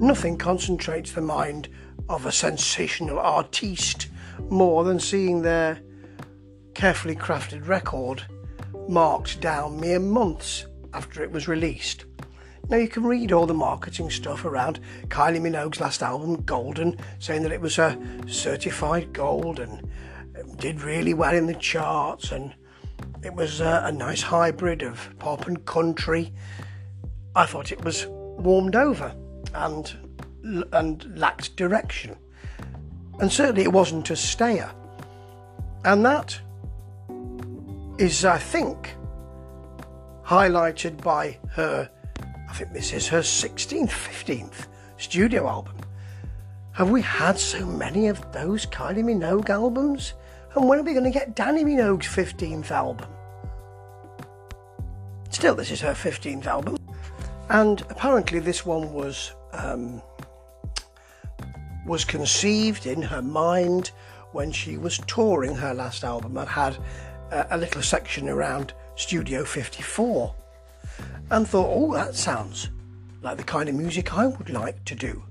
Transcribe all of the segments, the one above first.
Nothing concentrates the mind of a sensational artiste more than seeing their carefully crafted record marked down mere months after it was released. Now you can read all the marketing stuff around Kylie Minogue's last album, Golden, saying that it was a certified gold and um, did really well in the charts and it was a, a nice hybrid of pop and country. I thought it was warmed over and and lacked direction. And certainly it wasn't a stayer. And that is, I think, highlighted by her, I think this is her 16th, 15th studio album. Have we had so many of those Kylie Minogue albums? And when are we going to get Dannii Minogue's 15th album? Still, this is her 15th album. And apparently, this one was um, was conceived in her mind when she was touring her last album and had a, a little section around Studio 54 and thought, oh, that sounds like the kind of music I would like to do.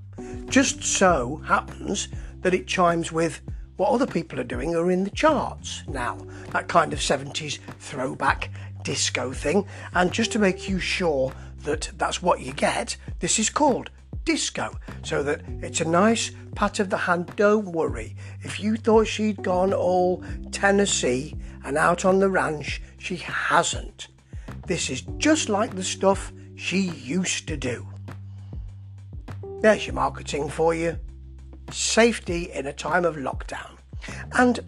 Just so happens that it chimes with what other people are doing are in the charts now, that kind of 70s throwback disco thing. And just to make you sure that that's what you get, this is called disco. So that it's a nice pat of the hand. Don't worry. If you thought she'd gone all Tennessee and out on the ranch, she hasn't. This is just like the stuff she used to do. There's your marketing for you. Safety in a time of lockdown. And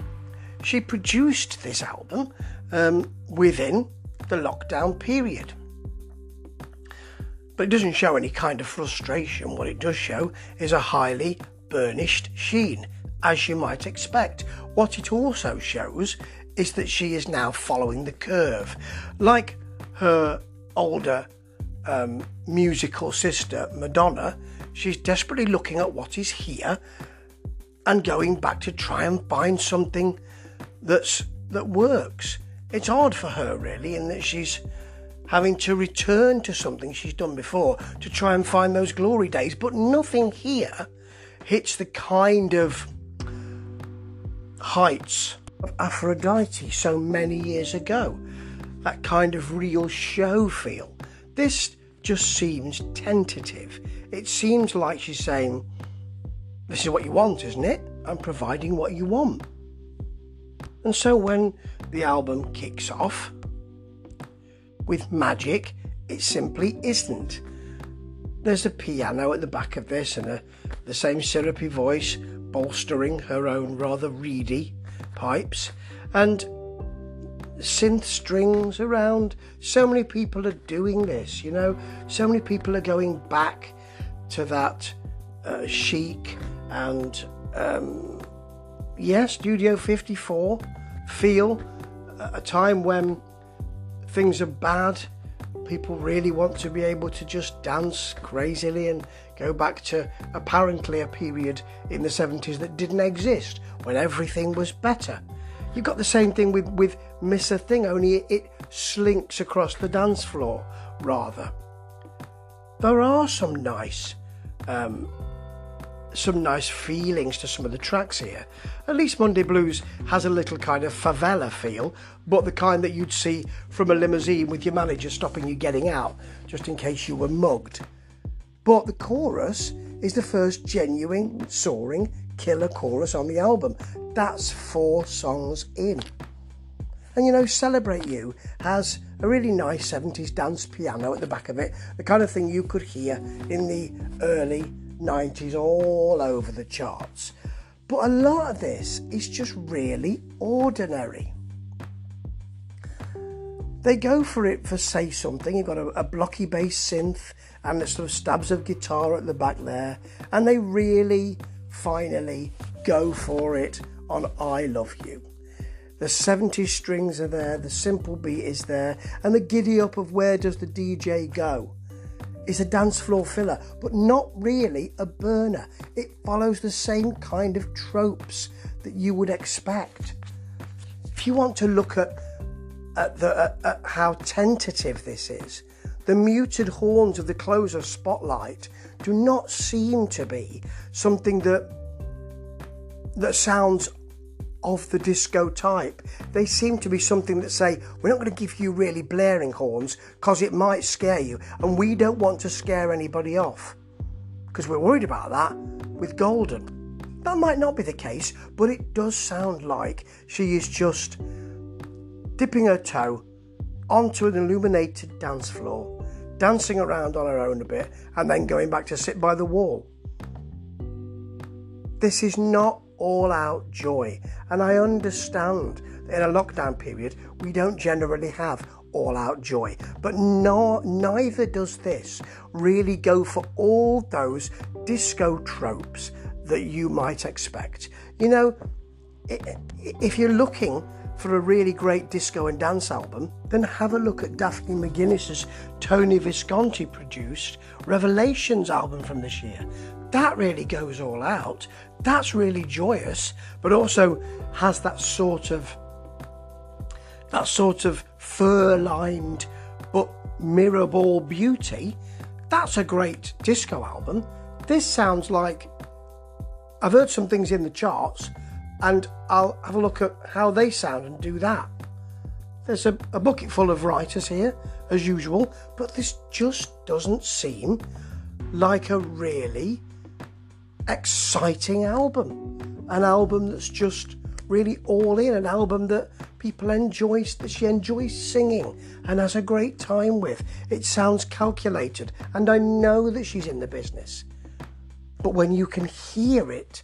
she produced this album um, within the lockdown period. But it doesn't show any kind of frustration. What it does show is a highly burnished sheen, as you might expect. What it also shows is that she is now following the curve. Like her older um, musical sister, Madonna, she's desperately looking at what is here and going back to try and find something that's that works. It's odd for her really in that she's having to return to something she's done before to try and find those glory days, but nothing here hits the kind of heights of Aphrodite so many years ago. That kind of real show feel. This just seems tentative. It seems like she's saying, This is what you want, isn't it? I'm providing what you want. And so when the album kicks off with magic, it simply isn't. There's a piano at the back of this and a, the same syrupy voice bolstering her own rather reedy pipes and synth strings around. So many people are doing this, you know. So many people are going back to that uh, Chic and um, yeah, Studio 54 feel a time when things are bad. People really want to be able to just dance crazily and go back to apparently a period in the 70s that didn't exist when everything was better. You've got the same thing with, with Miss a Thing, only it, slinks across the dance floor rather. There are some nice um, some nice feelings to some of the tracks here. At least Monday Blues has a little kind of favela feel, but the kind that you'd see from a limousine with your manager stopping you getting out, just in case you were mugged. But the chorus is the first genuine, soaring, killer chorus on the album. That's four songs in. And you know, Celebrate You has a really nice 70s dance piano at the back of it, the kind of thing you could hear in the early 90s all over the charts. But a lot of this is just really ordinary. They go for it for say something. You've got a, a blocky bass synth and the sort of stabs of guitar at the back there, and they really finally go for it on I Love You. The 70 strings are there, the simple beat is there, and the giddy up of where does the DJ go is a dance floor filler, but not really a burner. It follows the same kind of tropes that you would expect. If you want to look at at, the, at, at how tentative this is, The muted horns of the closer spotlight do not seem to be something that that sounds of the disco type. They seem to be something that say, we're not going to give you really blaring horns because it might scare you, and we don't want to scare anybody off because we're worried about that with Golden. That might not be the case, but it does sound like she is just dipping her toe onto an illuminated dance floor, dancing around on her own a bit, and then going back to sit by the wall. This is not all out joy, and I understand that in a lockdown period we don't generally have all out joy, but no, neither does this really go for all those disco tropes that you might expect. You know, if you're looking for a really great disco and dance album, then have a look at Daphne McGuinness's Tony Visconti produced Revelations album from this year. That really goes all out. That's really joyous, but also has that sort of that sort of fur-lined but mirror ball beauty. That's a great disco album. This sounds like I've heard some things in the charts and I'll have a look at how they sound and do that. There's a, a bucket full of writers here, as usual, but this just doesn't seem like a really exciting album. An album that's just really all in, an album that people enjoy, that she enjoys singing and has a great time with. It sounds calculated, and I know that she's in the business. But when you can hear it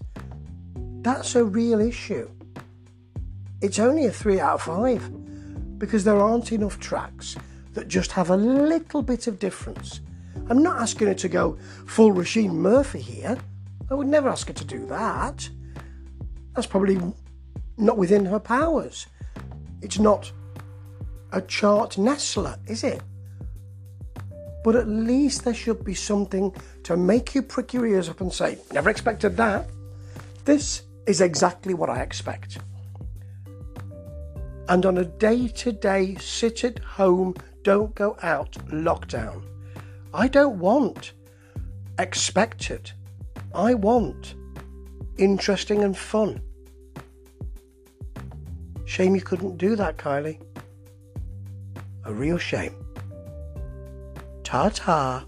that's a real issue. It's only a three out of five because there aren't enough tracks that just have a little bit of difference. I'm not asking her to go full Roisin Murphy here. I would never ask her to do that. That's probably not within her powers. It's not a chart nestler, is it? But at least there should be something to make you prick your ears up and say, Never expected that. This is exactly what I expect. And on a day to day sit at home, don't go out lockdown, I don't want expected. I want interesting and fun. Shame you couldn't do that, Kylie. A real shame. Ta ta.